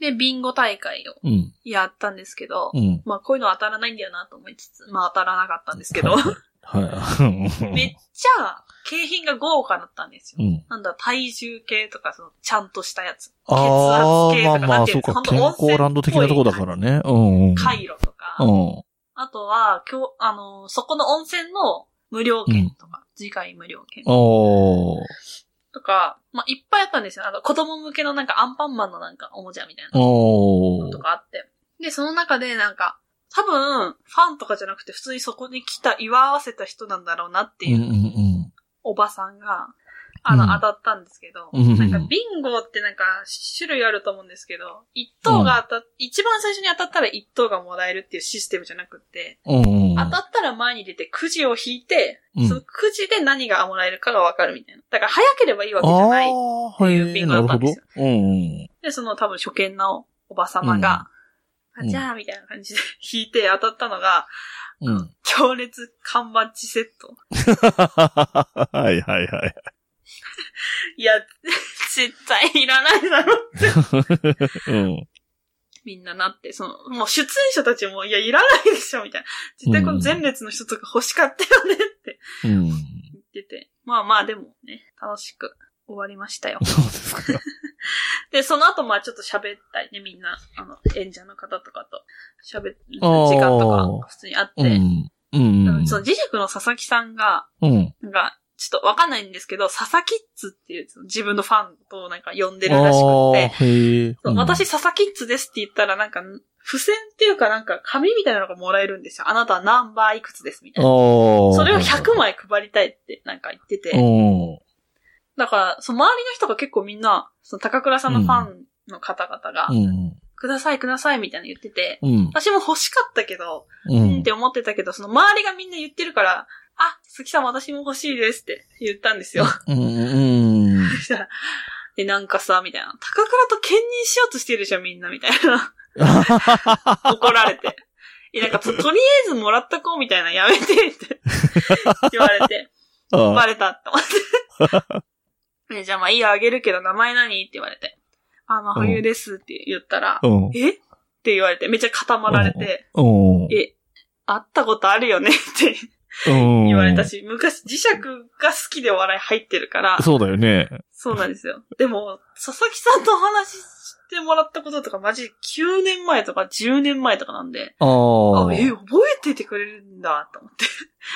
で、ビンゴ大会をうん。やったんですけど、うん。まあこういうの当たらないんだよなと思いつつ、まあ当たらなかったんですけど、はい。[laughs] めっちゃ景品が豪華だったんですよ。うん。なんだ、体重計とか、その、ちゃんとしたやつ。血ああ、圧計とか、まあまあ、なんていうのそうか。健康ランド的なとこだからね。うんうん。回路とか、うん。あとは、今日、あの、そこの温泉の無料券とか、次回無料券おー。とか、まあ、いっぱいあったんですよ。あの、子供向けのなんかアンパンマンのなんかおもちゃみたいなのと。かあって。で、その中でなんか、多分、ファンとかじゃなくて普通にそこに来た、祝わせた人なんだろうなっていうおばさんが、あの、うん当たったんですけど、うんなんかビンゴってなんか種類あると思うんですけど、一等が当たっ、一番最初に当たったら一等がもらえるっていうシステムじゃなくって、うん。当たったら前に出てくじを引いて、うんそのくじで何がもらえるかがわかるみたいな。だから早ければいいわけじゃない。っていうビンゴだったんですよ。うんうん。で、その多分初見のおばさまが、うんあじゃあ、みたいな感じで [laughs] 引いて当たったのが、うん。強烈缶バッジセット。[laughs] はいはいはい。いや、[laughs] 絶対いらないだろってうん。みんななって、その、もう出演者たちも、いや、いらないでしょ、みたいな。絶対この前列の人とか欲しかったよねってうん。言ってて。まあまあ、でもね、楽しく終わりましたよ。そうですか。で、その後、まあちょっと喋ったりね、みんな、あの、演者の方とかと喋る時あー間とか、普通にあって、うん。うん。その、自粛の佐々木さんが、うんか、ちょっとわかんないんですけど、佐々キッズっていう、自分のファンとなんか呼んでるらしくて、う私、佐々キッズですって言ったら、なんか、付箋っていうかなんか紙みたいなのがもらえるんですよ。あなたはナンバーいくつですみたいな。それを100枚配りたいってなんか言ってて。うん。だから、その周りの人が結構みんな、その高倉さんのファンの方々が、うん。くださいくださいみたいな言ってて、うん。私も欲しかったけど、ううんんって思ってたけど、その周りがみんな言ってるから、あ、鈴木さん私も欲しいですって言ったんですよ。うん。うん。[laughs] そしたら、で、なんかさ、みたいな。高倉と兼任しようとしてるでしょ、みんな、みたいな。[laughs] 怒られて。いや、なんかと、とりあえずもらっとこう、みたいな、やめて、って [laughs] 言われて、バレたって思って。えじゃあまあいいよあげるけど名前何って言われて。あ、真冬ですって言ったら、うん。え？って言われて、めっちゃ固まられて、うん。え、会ったことあるよね？ってうん。言われたし、昔磁石が好きでお笑い入ってるから、そうだよね。そうなんですよ。でも、佐々木さんとお話ししてもらったこととか、マジ9年前とか10年前とかなんで、あああ。え、覚えててくれるんだ、と思って。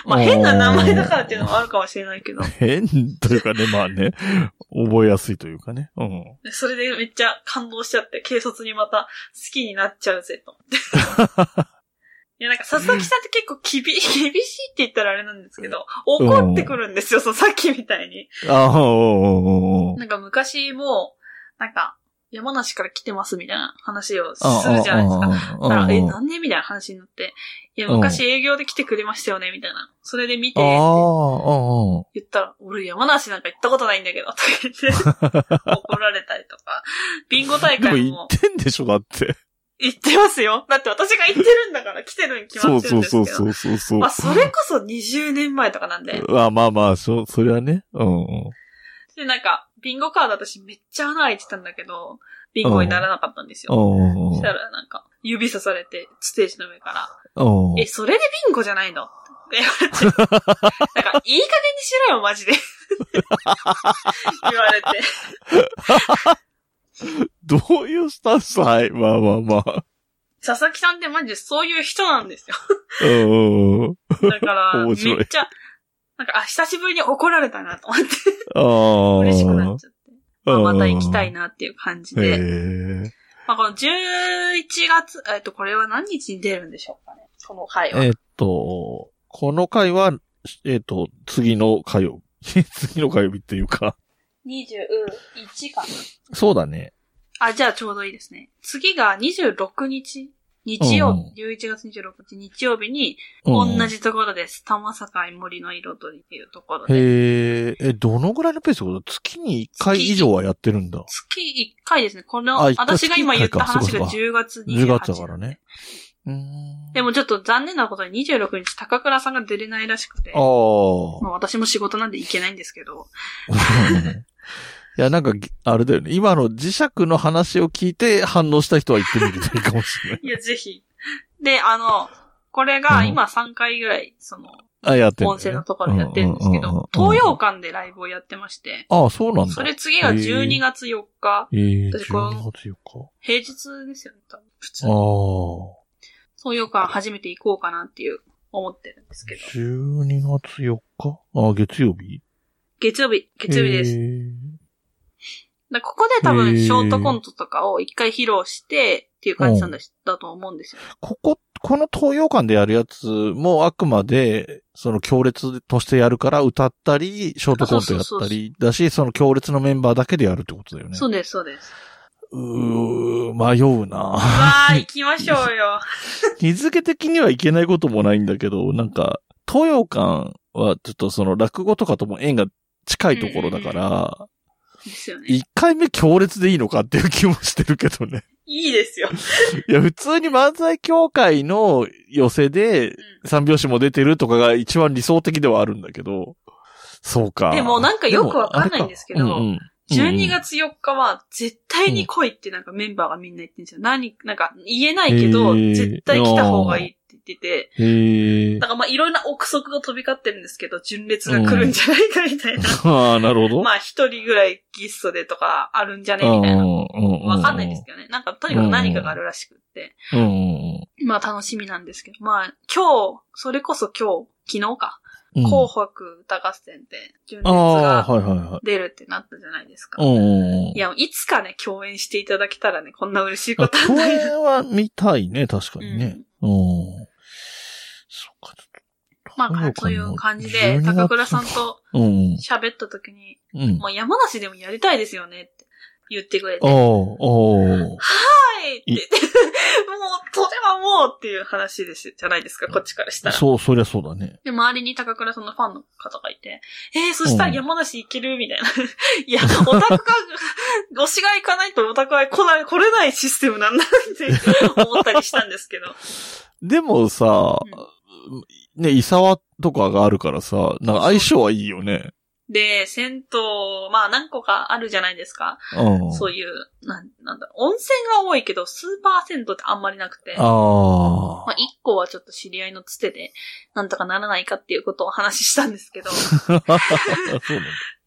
まあ変な名前だからっていうのもあるかもしれないけど、[laughs] 変というかね、まあね、覚えやすいというかね。うん。でそれでめっちゃ感動しちゃって、軽率にまた好きになっちゃうぜ、と思って。[laughs] いや、なんか佐々木さんって結構厳厳しいって言ったらあれなんですけど、怒ってくるんですよ、そうさっきみたいに。ああ、うんうんなんか昔も、なんか、山梨から来てますみたいな話をするじゃないですか。だから、え、なんでみたいな話になって、いや、昔営業で来てくれましたよねみたいな。それで見て、言ったら、俺山梨なんか行ったことないんだけど、とか言って、[laughs] 怒られたりとか。ビンゴ大でも会も言ってんでしょ、だって。行ってますよ。だって私が行ってるんだから来てるに決まってるんですけど。そうそうそうそうそう。まあ、それこそ20年前とかなんで。まあまあまあ、そ、それはね。うんうん。で、なんか、ビンゴカード私めっちゃ穴開いてたんだけど、ビンゴにならなかったんですよ。そしたらなんか、指さされて、ステージの上から、え、それでビンゴじゃないの？って言われて。[laughs] なんか、いい加減にしろよ、マジで。[laughs] 言われて。[laughs] どういうスタンス？はい。まあまあまあ。佐々木さんってマジでそういう人なんですよ。うんうんうん。だから、[laughs] めっちゃ、なんか、あ、久しぶりに怒られたなと思って、ああ。嬉しくなっちゃって。まあ、また行きたいな。なっていう感じへで。え。まあ、この11月、えっと、これは何日に出るんでしょうかね。この回は。えっと、この回は、えっと、次の火曜日。[laughs] 次の火曜日っていうか。21かな。そうだね。あ、じゃあちょうどいいですね。次が26日日曜うん日、11月26日日曜日に、うん同。じところです。玉境森の彩りっていうところで。へえ、え、どのぐらいのペースってこと月に1回以上はやってるんだ。月1回ですね。この私が今言った話が月一10月28日。10月だからね。でもちょっと残念なことに26日高倉さんが出れないらしくて。ああ。まあ私も仕事なんで行けないんですけど。[laughs] いや、なんか、あれだよね。今の磁石の話を聞いて反応した人は言ってみるといいかもしれない。[laughs] いや、ぜひ。で、あの、これが今3回ぐらい、その、あ、やってる、ね。音声のところでやってるんですけうんうんうんうんど、東洋館でライブをやってまして、ああ、そうなんだ。それ次が12月4日、ええ私この12月4日。平日ですよね、多分。普通あ。あ。東洋館初めて行こうかなっていう、思ってるんですけど。12月4日？あ、月曜日？月曜日、月曜日です。す。だここで多分、ショートコントとかを一回披露して、っていう感じなんだだと思うんですよ。ここ、この東洋館でやるやつもあくまで、その強烈としてやるから歌ったり、ショートコントやったりだし、その強烈のメンバーだけでやるってことだよね。そうです、そうです。うー、迷うなわー、行きましょうよ。[laughs] 日付的にはいけないこともないんだけど、なんか、東洋館はちょっとその落語とかとも縁が近いところだから、ですよね。一回目強烈でいいのかっていう気もしてるけどね。いいですよ。いや、普通に漫才協会の寄せでう三拍子も出てるとかが一番理想的ではあるんだけど、そうか。でもなんかよくわかんないんですけどもあれかうんうん12月4日は絶対に来いってなんかメンバーがみんな言ってるんですよ。何、なんか言えないけど、絶対来た方がいいっってて、へえだ。からまあいろんな憶測が飛び交ってるんですけど、純烈が来るんじゃないかみたいな。[laughs] ああ、なるほど。[laughs] まあ一人ぐらいギストでとかあるんじゃねみたいな。わわかんないですけどね。なんかとにかく何かがあるらしくって。まあ楽しみなんですけど。まあ今日、それこそ今日、昨日か。うん。紅白歌合戦で純烈がはいはいはい。出るってなったじゃないですか。うんうんうん。いや、いつかね、共演していただけたらね、こんな嬉しいこあとは共ないです。演は見たいね、確かにね。うん。まあ、そういう感じで、12月高倉さんと。喋った時に、うん。もう山梨でもやりたいですよねって言ってくれて、おはー。いって言って、もう、それはもうっていう話です、じゃないですか、こっちからしたら。そう、そりゃそうだね。で、周りに高倉さんのファンの方がいて、えー、そしたら山梨行けるみたいな。[laughs] いや、オタクが、推しが行かないとオタクは来ない、来れないシステムなんだって思ったりしたんですけど。[laughs] でもさ、ね、伊沢とかがあるからさ、なんか相性はいいよね。で、銭湯、まあ何個かあるじゃないですか。うん。そういう、なん、なんだ温泉が多いけど、スーパー銭湯ってあんまりなくて。ああまあ、一個はちょっと知り合いのつてで、なんとかならないかっていうことをお話ししたんですけど、[laughs] なんだ。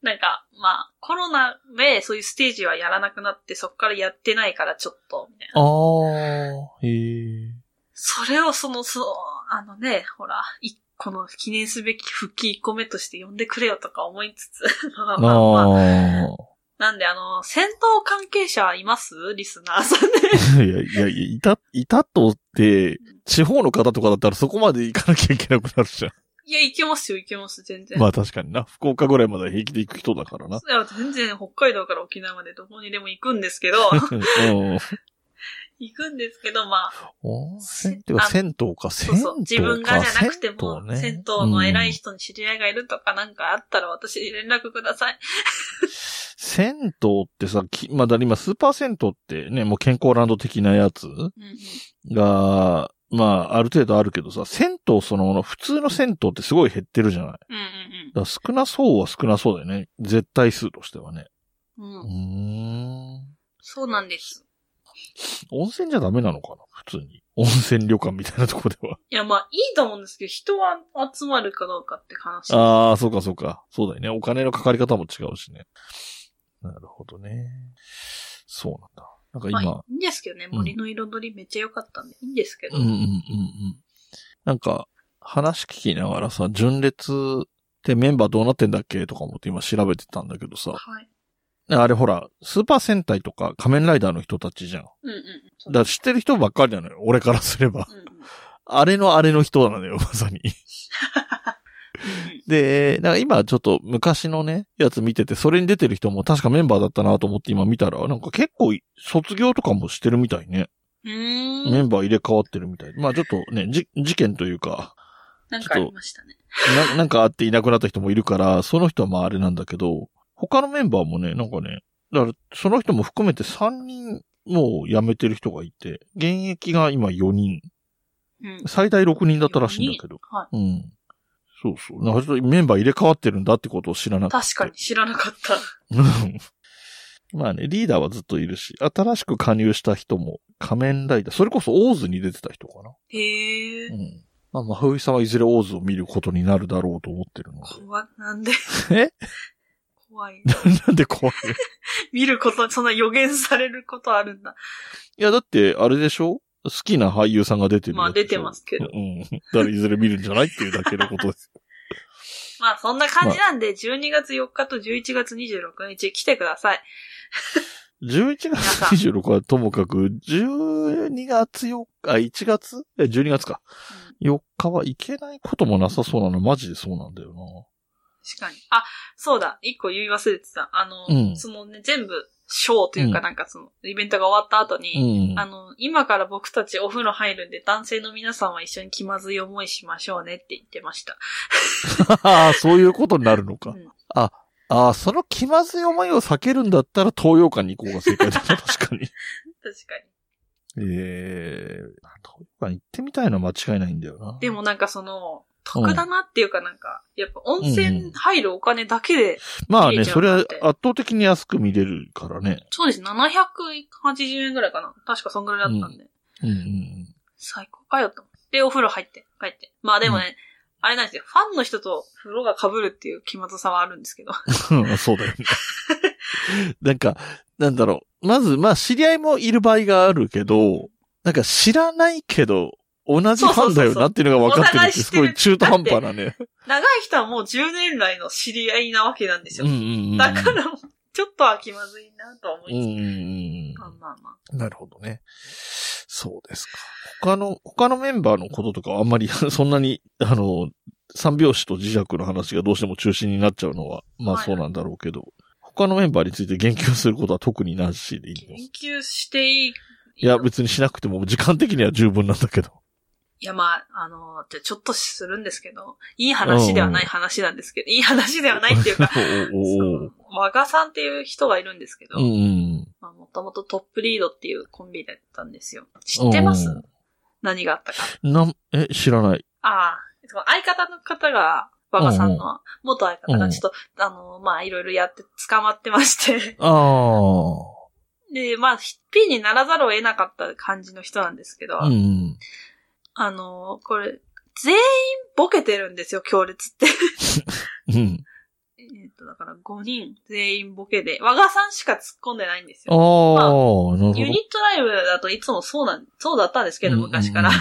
なんか、まあ、コロナでそういうステージはやらなくなって、そっからやってないからちょっと、みたいな。ああ、へえ。それをその、そう、あのね、ほら、一個の記念すべき復帰一個目として呼んでくれよとか思いつつ、[laughs] まあまあまあ。あなんで、あの、戦闘関係者います？リスナーさんで。あ。[laughs] いやいやいや、いた、いたとって、地方の方とかだったらそこまで行かなきゃいけなくなるじゃん。いや、いけますよ、いけます、全然。まあ確かにな。福岡ぐらいまで平気で行く人だからな。[laughs] いや全然北海道から沖縄までどこにでも行くんですけど、うん。行くんですけど、まあ、温泉っていうか、銭湯か、銭湯か。そうそう。自分がじゃなくても、ね銭湯の偉い人に知り合いがいるとかなんかあったら私に連絡ください。[laughs] 銭湯ってさ、きまだ今スーパー銭湯ってね、もう健康ランド的なやつうんうん。が、まあ、ある程度あるけどさ、銭湯その、普通の銭湯ってすごい減ってるじゃないだかうんうんら少なそうは少なそうだよね。絶対数としてはね。うん。うん。そうなんです。温泉じゃダメなのかな？普通に。温泉旅館みたいなとこでは。いや、まあ、いいと思うんですけど、人は集まるかどうかって話。ああ、そうかそうか。そうだよね。お金のかかり方も違うしね。なるほどね。そうなんだ。なんかまあ、い今、いんですけどね。森の彩りめっちゃ良かったんで、いいんですけど。うんうんうんうん。なんか、話聞きながらさ、純烈ってメンバーどうなってんだっけとか思って今調べてたんだけどさ。はい。あれほら、スーパー戦隊とか仮面ライダーの人たちじゃん。だかうんうん。そうら知ってる人ばっかりなのよ。俺からすれば。うんうんあれのあれの人なのよ、まさに。[laughs] で、なんか今ちょっと昔のね、やつ見てて、それに出てる人も確かメンバーだったなと思って今見たら、なんか結構卒業とかもしてるみたいね。メンバー入れ替わってるみたい。まあちょっとね、じ、事件というか、なんかありましたね。な、なんかあっていなくなった人もいるから、その人はまああれなんだけど、他のメンバーもね、なんかね、だからその人も含めて3人もう辞めてる人がいて、現役が今4人、うん。最大6人だったらしいんだけど。はうん。そうそう。なんかちょっとメンバー入れ替わってるんだってことを知らなくて。確かに知らなかった。うん [laughs] まあね、リーダーはずっといるし、新しく加入した人も仮面ライダー、それこそオーズに出てた人かな。へえう。ん。まあ、まあ、ふうさんはいずれオーズを見ることになるだろうと思ってるので。怖なんで？[laughs] え？怖い。[laughs] なんで怖い [laughs] 見ること、そんな予言されることあるんだ。や、だって、あれでしょ？好きな俳優さんが出てるまあ出てますけどうん。だからいずれ見るんじゃないっていうだけのことです。[laughs] まあそんな感じなんで、12月4日と11月26日来てください。11月26はともかく、12月4日、あ、1月？え、12月か。4日はいけないこともなさそうなの、マジでそうなんだよ確かに。あ、そうだ。一個言い忘れてた。あの、うんそのね、全部、ショーというかうんなんかその、イベントが終わった後な。うに、ん。あの、今から僕たちお風呂入るんで、男性の皆さんは一緒に気まずい思いしましょうねって言ってました。ああ、そういうことになるのか。うんああ、その気まずい思いを避けるんだったら東洋館に行こうが正解だな、[laughs] 確かに。確かえに。え東洋館行ってみたいのは間違いないんだよな。でもなんかその、得だなっていうかなんか、やっぱ温泉入るお金だけで、まあね、そうれは圧倒的に安く見れるからね。そうです。780円ぐらいかな。確かそんぐらいだったんで。うんうん最高かよと思って。で、お風呂入って、帰って。まあでもね、あれなんですよ。ファンの人と風呂が被るっていう気まずさはあるんですけど。うん。そうだよね。なんか、なんだろう。まず、まあ、知り合いもいる場合があるけど、なんか知らないけど、同じファンだよなっていうのが分かってるってすごい中途半端なね。長い人はもう10年来の知り合いなわけなんですよ。うんうんうん。だから、ちょっとは気まずいなとは思いつうんつ。まあまあまあ。なるほどね。そうですか。他の、他のメンバーのこととかはあんまり [laughs] そんなに、あの、三拍子と磁石の話がどうしても中心になっちゃうのは、まあはいそうなんだろうけど、他のメンバーについて言及することは特になしでいいの研究していいいや、別にしなくても時間的には十分なんだけど。いや、まあ、あの、じゃあちょっとするんですけど、いい話ではない話なんですけど、いい話ではないっていうか、和賀さんっていう人がいるんですけど、もともとトップリードっていうコンビだったんですよ。知ってます？うん何があったか。なん、え、知らない。ああ、相方の方がバカさんの元相方がちょっと、あの、まあ、いろいろやって捕まってまして。ああ。で、まあ、P にならざるを得なかった感じの人なんですけど、うん。あの、これ、全員ボケてるんですよ、強烈って。うん。えっと、だから5人全員ボケで、和賀さんしか突っ込んでないんですああ、よ。なるほど。ユニットライブだといつもそうなん、そうだったんですけど、昔から。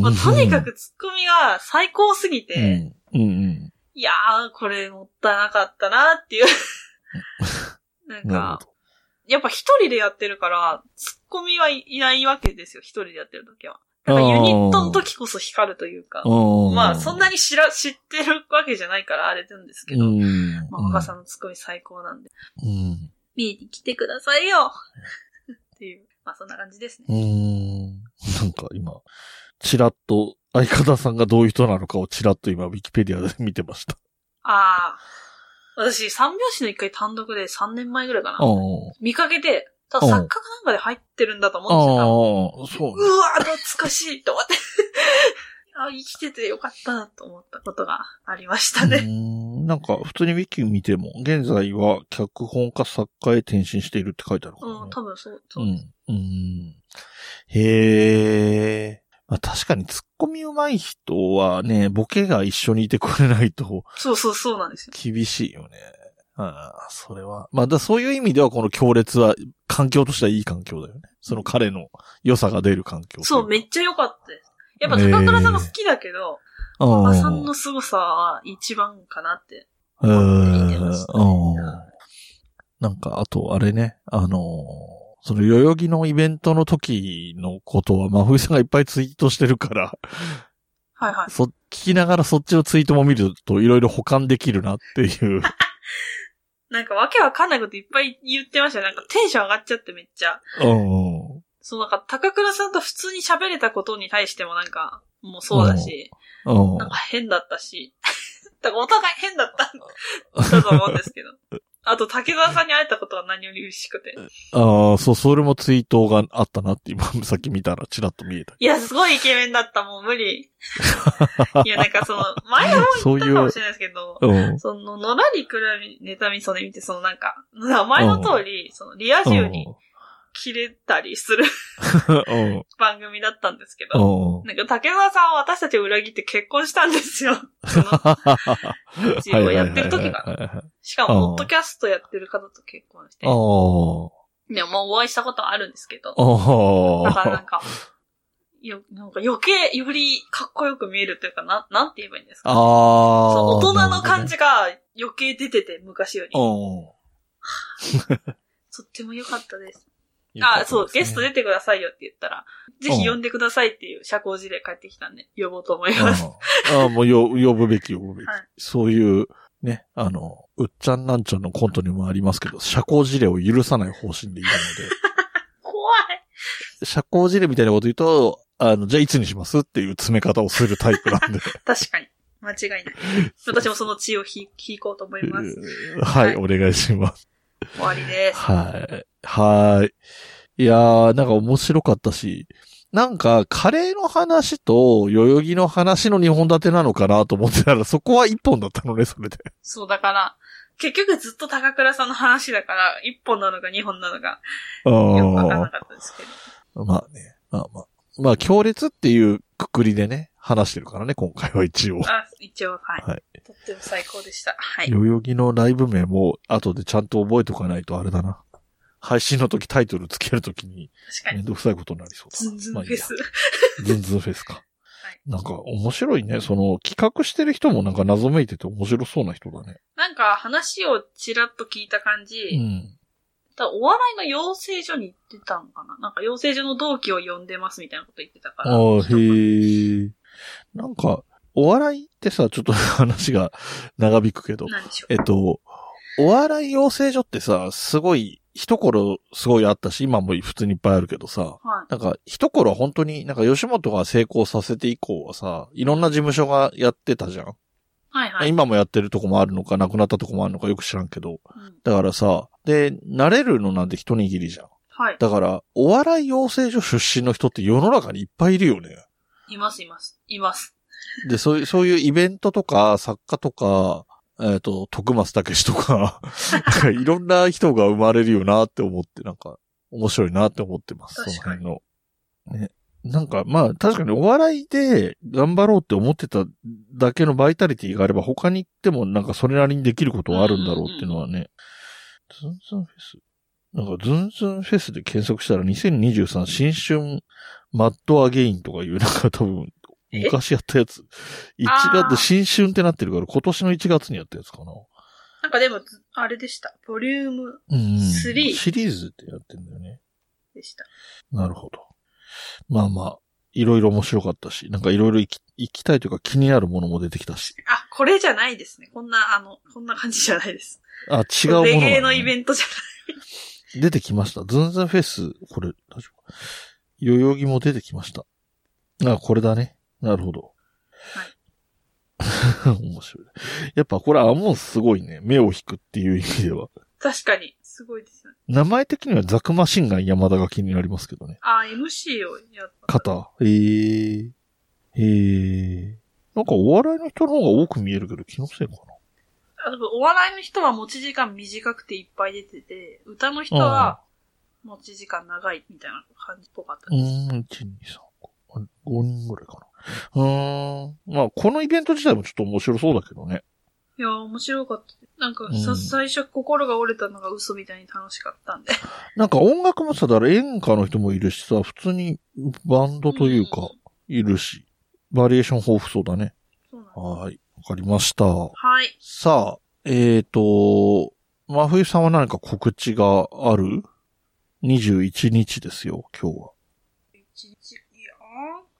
まあ、とにかくツッコミが最高すぎて、うん。うんうん。いやー、これもったいなかったなっていう。[laughs] なんなかる、やっぱ一人でやってるから、ツッコミはいいないわけですよ、一人でやってる時は。だからユニットの時こそ光るというか。まあ、そんなに、に知ら、知ってるわけじゃないからあれなんですけど。うん。まあ、若さんのツッコミ最高なんで。うん。見に来てくださいよっていう。まあ、そんな感じですね。うん。なんか今、ちらっと、相方さんがどういう人なのかをちらっと今、ウィキペディアで見てました。ああ。私、三拍子の一回単独で3年前ぐらいかな。見かけて、ただ作家かなんかで入ってるんだと思うんですよ。ああ、そうね。うわ懐かしいと思って。[laughs] あ生きててよかったなと思ったことがありましたうね。んなんか、普通にウィキ見ても、現在は脚本家作家へ転身しているって書いてあるから、ね。うん、多分そう。うそうですん。うん。へえ。まあ確かに突っ込み上手い人はね、ボケが一緒にいてくれないとそうそうそうなんですよ。厳しいよね。それは。まあだそういう意味ではこの強烈は環境としてはいい環境だよね。その彼の良さが出る環境。そう、めっっちゃ良かったです。やっぱ高倉さんが好きだけど、ちゃ馬場さんの凄さは一番かなって。う見てましたねん。なんか、あと、あれね、あのーその、代々木のイベントの時のことは、真冬さんがいっぱいツイートしてるから、はいはい。そ、聞きながらそっちのツイートも見ると、いろいろ保管できるなっていう。[laughs] なんかわけわかんないこといっぱい言ってましたね。なんかテンション上がっちゃってめっちゃ。うん。そうなんか高倉さんと普通に喋れたことに対してもなんか、もうそうだし、うん。なんか変だったし。[laughs] だからお互い変だった、[laughs] だと思うんですけど。あと、竹澤さんに会えたことが何より嬉しくて。ああ、そう、それもツイートがあったなって今、さっき見たらチラッと見えた。いや、すごいイケメンだった、もう無理。[laughs] いや、なんかその、前の方そういう言ったかもし、れないですけど、うん。その、のらりくらりネタミソで見て、そのなんか、名前の通り、その、リア充に切れたりする [laughs] うん。番組だったんですけど、うん。なんか竹澤さんは私たちを裏切って結婚したんですよ。そ [laughs] の、一応やってる時が。が。しかも、ポッドキャストやってる方と結婚して。でももうお会いしたことはあるんですけど。だからなんか、よ、なんか余計、よりかっこよく見えるというか、な、なんて言えばいいんですか。ああ。そう大人の感じが余計出てて、昔より。うん。[laughs] とっても良かったです。あ、そう、ゲストで。出てくださいよって言ったら、ぜひ呼んでくださいっていう社交辞令返ってきたんで、呼ぼうと思います。うんああ、もうよ、呼ぶべき呼ぶべき。はいそういう、ね、あの、うっちゃんなんちゃんのコントにもありますけど、社交辞令を許さない方針でいる [laughs] 怖い。ので、社交辞令みたいなこと言うと、あの、じゃあいつにしますっていう詰め方をするタイプなんで。[laughs] 確かに。間違いない。私もその血を引引こうと思います。[laughs] はい、お願いします。終わりです。はい。はい。いやー、なんか面白かったし、なんか、カレーの話と、代々木の話の二本立てなのかなと思ってたら、そこは一本だったのね、それで。そう、だから、結局ずっと高倉さんの話だから、一本なのか二本なのか、あよくわからなーかったですけど。まあね。まあまあ。まあ、強烈っていうくくりでね、話してるからね、今回は一応。あ、一応、はい。はいとっても最高でした。はい。代々木のライブ名も、後でちゃんと覚えておかないとあれだな。配信の時タイトルつけるときに。めんどくさいことになりそうだな。ズンズンフェス。[laughs] ズンズンフェスか。なんか面白いね。その企画してる人もなんか謎めいてて面白そうな人だね。なんか話をちらっと聞いた感じ、うん。多分お笑いの養成所に行ってたのかななんか養成所の同期を呼んでますみたいなこと言ってたから。ああ、へえ。なんか、お笑いってさ、ちょっと [laughs] 話が長引くけど。えっと、お笑い養成所ってさ、すごい、一頃すごいあったし、今も普通にいっぱいあるけどさ、はい。なんか、一頃は本当に、なんか吉本が成功させて以降はさ、いろんな事務所がやってたじゃん。はいはい。今もやってるとこもあるのか、なくなったとこもあるのかよく知らんけど。うんだからさ、で、慣れるのなんて一握りじゃん。はい。だから、お笑い養成所出身の人って世の中にいっぱいいるよね。いますいます。います。で、そういう、そういうイベントとか、作家とか、えっ、と、徳松武史とか、[laughs] かいろんな人が生まれるよなって思って、なんか、面白いなって思ってます。その辺の。ね。なんか、まあ、確かにお笑いで頑張ろうって思ってただけのバイタリティがあれば、他に行ってもなんかそれなりにできることはあるんだろうっていうのはね。ズンズンフェスなんかズンズンフェスで検索したら2023新春マッドアゲインとかいうなんか多分え？昔やったやつ。1あー月、新春ってなってるから今年の1月にやったやつかな。なんかでも、ずあれでした。ボリュームうん。シリーズってやってんだよね。でした。なるほど。まあまあ、いろいろ面白かったし、なんかいろいろ行き行きたいというか気になるものも出てきたし。あ、これじゃないですね。こんな、あの、こんな感じじゃないです。あ、違うもの、レゲエのイベントじゃ出てきました。ズンズンフェス、これ、大丈夫？代々木も出てきました。あ、これだね。なるほど。はい。[laughs] 面白い。やっぱこれ、アモンすごいね。目を引くっていう意味では。確かに、すごいですよね。名前的にはザクマシンガン山田が気になりますけどね。あ、MC をやった。肩。えー。えー。なんかお笑いの人の方が多く見えるけど気のせいかな。あお笑いの人は持ち時間短くていっぱい出てて、歌の人は持ち時間長いみたいな感じっぽかったうです。ーん、1、2、3、5、5人ぐらいかな。うーん。まあ、このイベント自体もちょっと面白そうだけどね。いや、面白かった。なんかさ、うん最初心が折れたのが嘘みたいに楽しかったんで。[laughs] なんか音楽もさ、だから演歌の人もいるしさ、普通にバンドというかん、いるし、バリエーション豊富そうだね。そうなはい。わかりました。はい。さあ、えーと、真冬さんは何か告知がある？?21 日ですよ、今日は。一日、いやー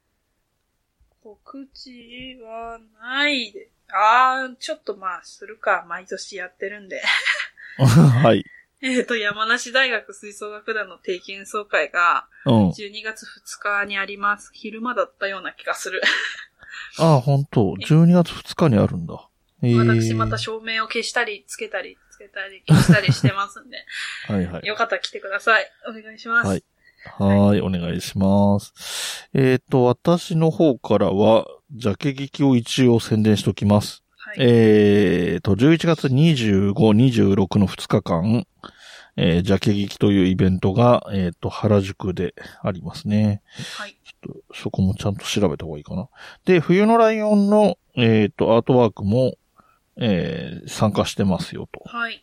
告知はないで。あー、ちょっとまあ、するか。毎年やってるんで。[laughs] はい。[laughs] えっと、山梨大学吹奏楽団の定期演奏会が、うん。12月2日にあります。昼間だったような気がする。ああ、本当12月2日にあるんだ。えー、私また照明を消したり、つけたり、つけたり、消したりしてますんで。[laughs] はいはい。よかったら来てください。お願いします。はいはーい、お願いします。えっ、と、私の方からは、ジャケ劇を一応宣伝しときます。はい。えっ、と、11月25、26の2日間、えージャケ劇というイベントが、えっ、と、原宿でありますね。はい。ちょっとそこもちゃんと調べた方がいいかな。で、冬のライオンの、えっ、と、アートワークも、えー参加してますよと。はい。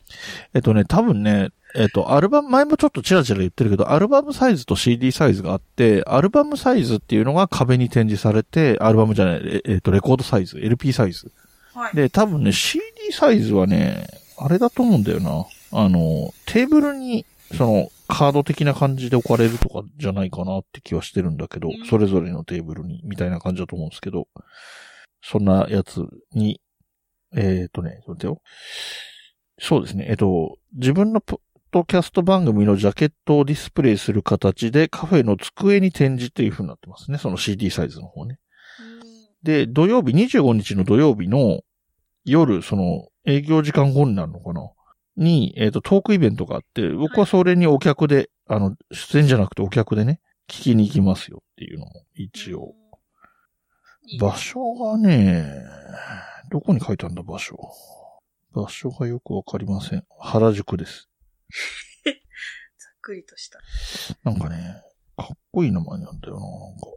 えっとね、多分ね、えっと、アルバム、前もちょっとチラチラ言ってるけど、アルバムサイズと CD サイズがあって、アルバムサイズっていうのが壁に展示されて、アルバムじゃない、ええっと、レコードサイズ、LP サイズ。はい。で、多分ね、CD サイズはね、あれだと思うんだよな。あの、テーブルに、その、カード的な感じで置かれるとかじゃないかなって気はしてるんだけどうん、それぞれのテーブルに、みたいな感じだと思うんですけど、そんなやつに、えっ、とね、ちょっと待ってよ。そうですね。えっ、と、自分のポッドキャスト番組のジャケットをディスプレイする形でカフェの机に展示っていう風になってますね。その CD サイズの方ね。で、土曜日、25日の土曜日の夜、その営業時間後になるのかな？に、えっ、と、トークイベントがあって、僕はそれにお客で、あの、出演じゃなくてお客でね、聞きに行きますよっていうのも一応。場所がね、どこに書いてあるんだ、場所。場所がよくわかりません。原宿です。[laughs] ざっくりとした。なんかね、かっこいい名前なんだよな、なんか。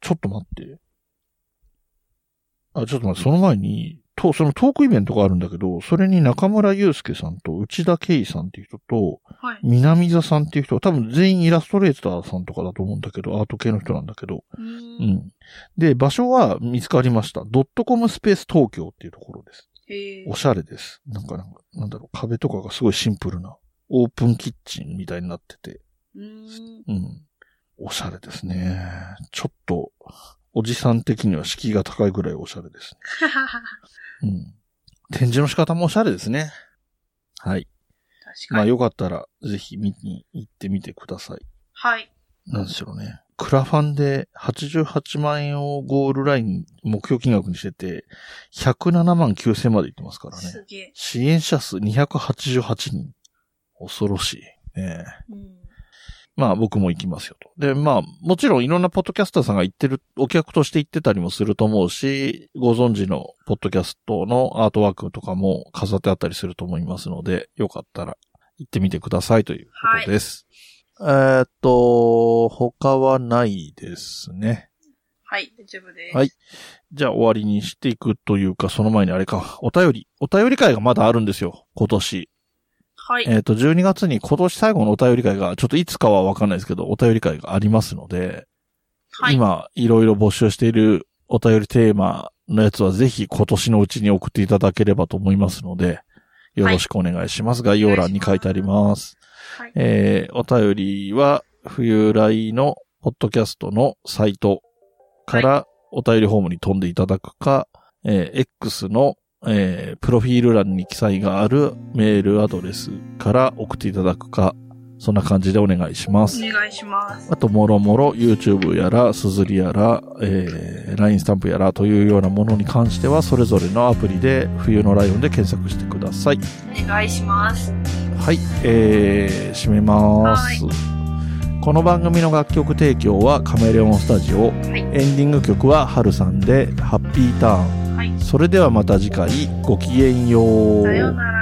ちょっと待って。あ、ちょっと待って、その前に、と、そのトークイベントがあるんだけど、それに中村祐介さんと内田圭さんっていう人と、はい。南座さんっていう人、多分全員イラストレーターさんとかだと思うんだけど、アート系の人なんだけど、う。うんん。で、場所は見つかりました。ドットコムスペース東京っていうところです。お。しゃれです。なんか、なんかなんだろう、壁とかがすごいシンプルな、オープンキッチンみたいになってて、うーん。うん。おしゃれですね。ちょっと、おじさん的には敷居が高いぐらいおしゃれですね。[laughs] うん。展示の仕方もおしゃれですね。はい。まあ確かに。よかったら、ぜひ見に行ってみてください。はい。なんでしょうね。クラファンで88万円をゴールライン目標金額にしてて、107万9000まで行ってますからね。すげえ。支援者数288人。恐ろしい。ねえうん。まあ僕も行きますよと。で、まあもちろんいろんなポッドキャスターさんが行ってる、お客として行ってたりもすると思うし、ご存知のポッドキャストのアートワークとかも飾ってあったりすると思いますので、よかったら行ってみてくださいということです。えーっと、他はないですね。はい、大丈夫です。はいじゃあ終わりにしていくというか、その前にあれか、お便り。お便り会がまだあるんですよ、今年。はい。えっ、と、12月に今年最後のお便り会が、ちょっといつかはわかんないですけど、お便り会がありますので、はい。今、いろいろ募集しているお便りテーマのやつはぜひ今年のうちに送っていただければと思いますので、よろしくお願いします。概要欄に書いてあります。はい。えー、お便りは、冬来のポッドキャストのサイトからお便りフォームに飛んでいただくか、えー X の、えープロフィール欄に記載があるメールアドレスから送っていただくか、そんな感じでお願いします。お願いします。あと、もろもろ YouTube やら、すずりやら、えー、LINE スタンプやらというようなものに関しては、それぞれのアプリで、冬のライオンで検索してください。お願いします。はい、えー、締めます。この番組の楽曲提供はカメレオンスタジオ。はい。エンディング曲はハルさんで、ハッピーターン。はい。それではまた次回、ごきげんよう。さようなら。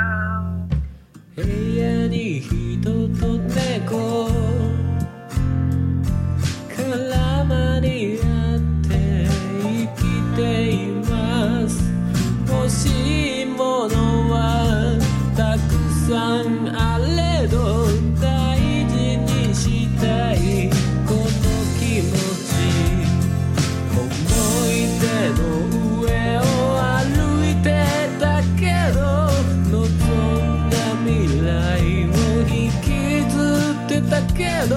けど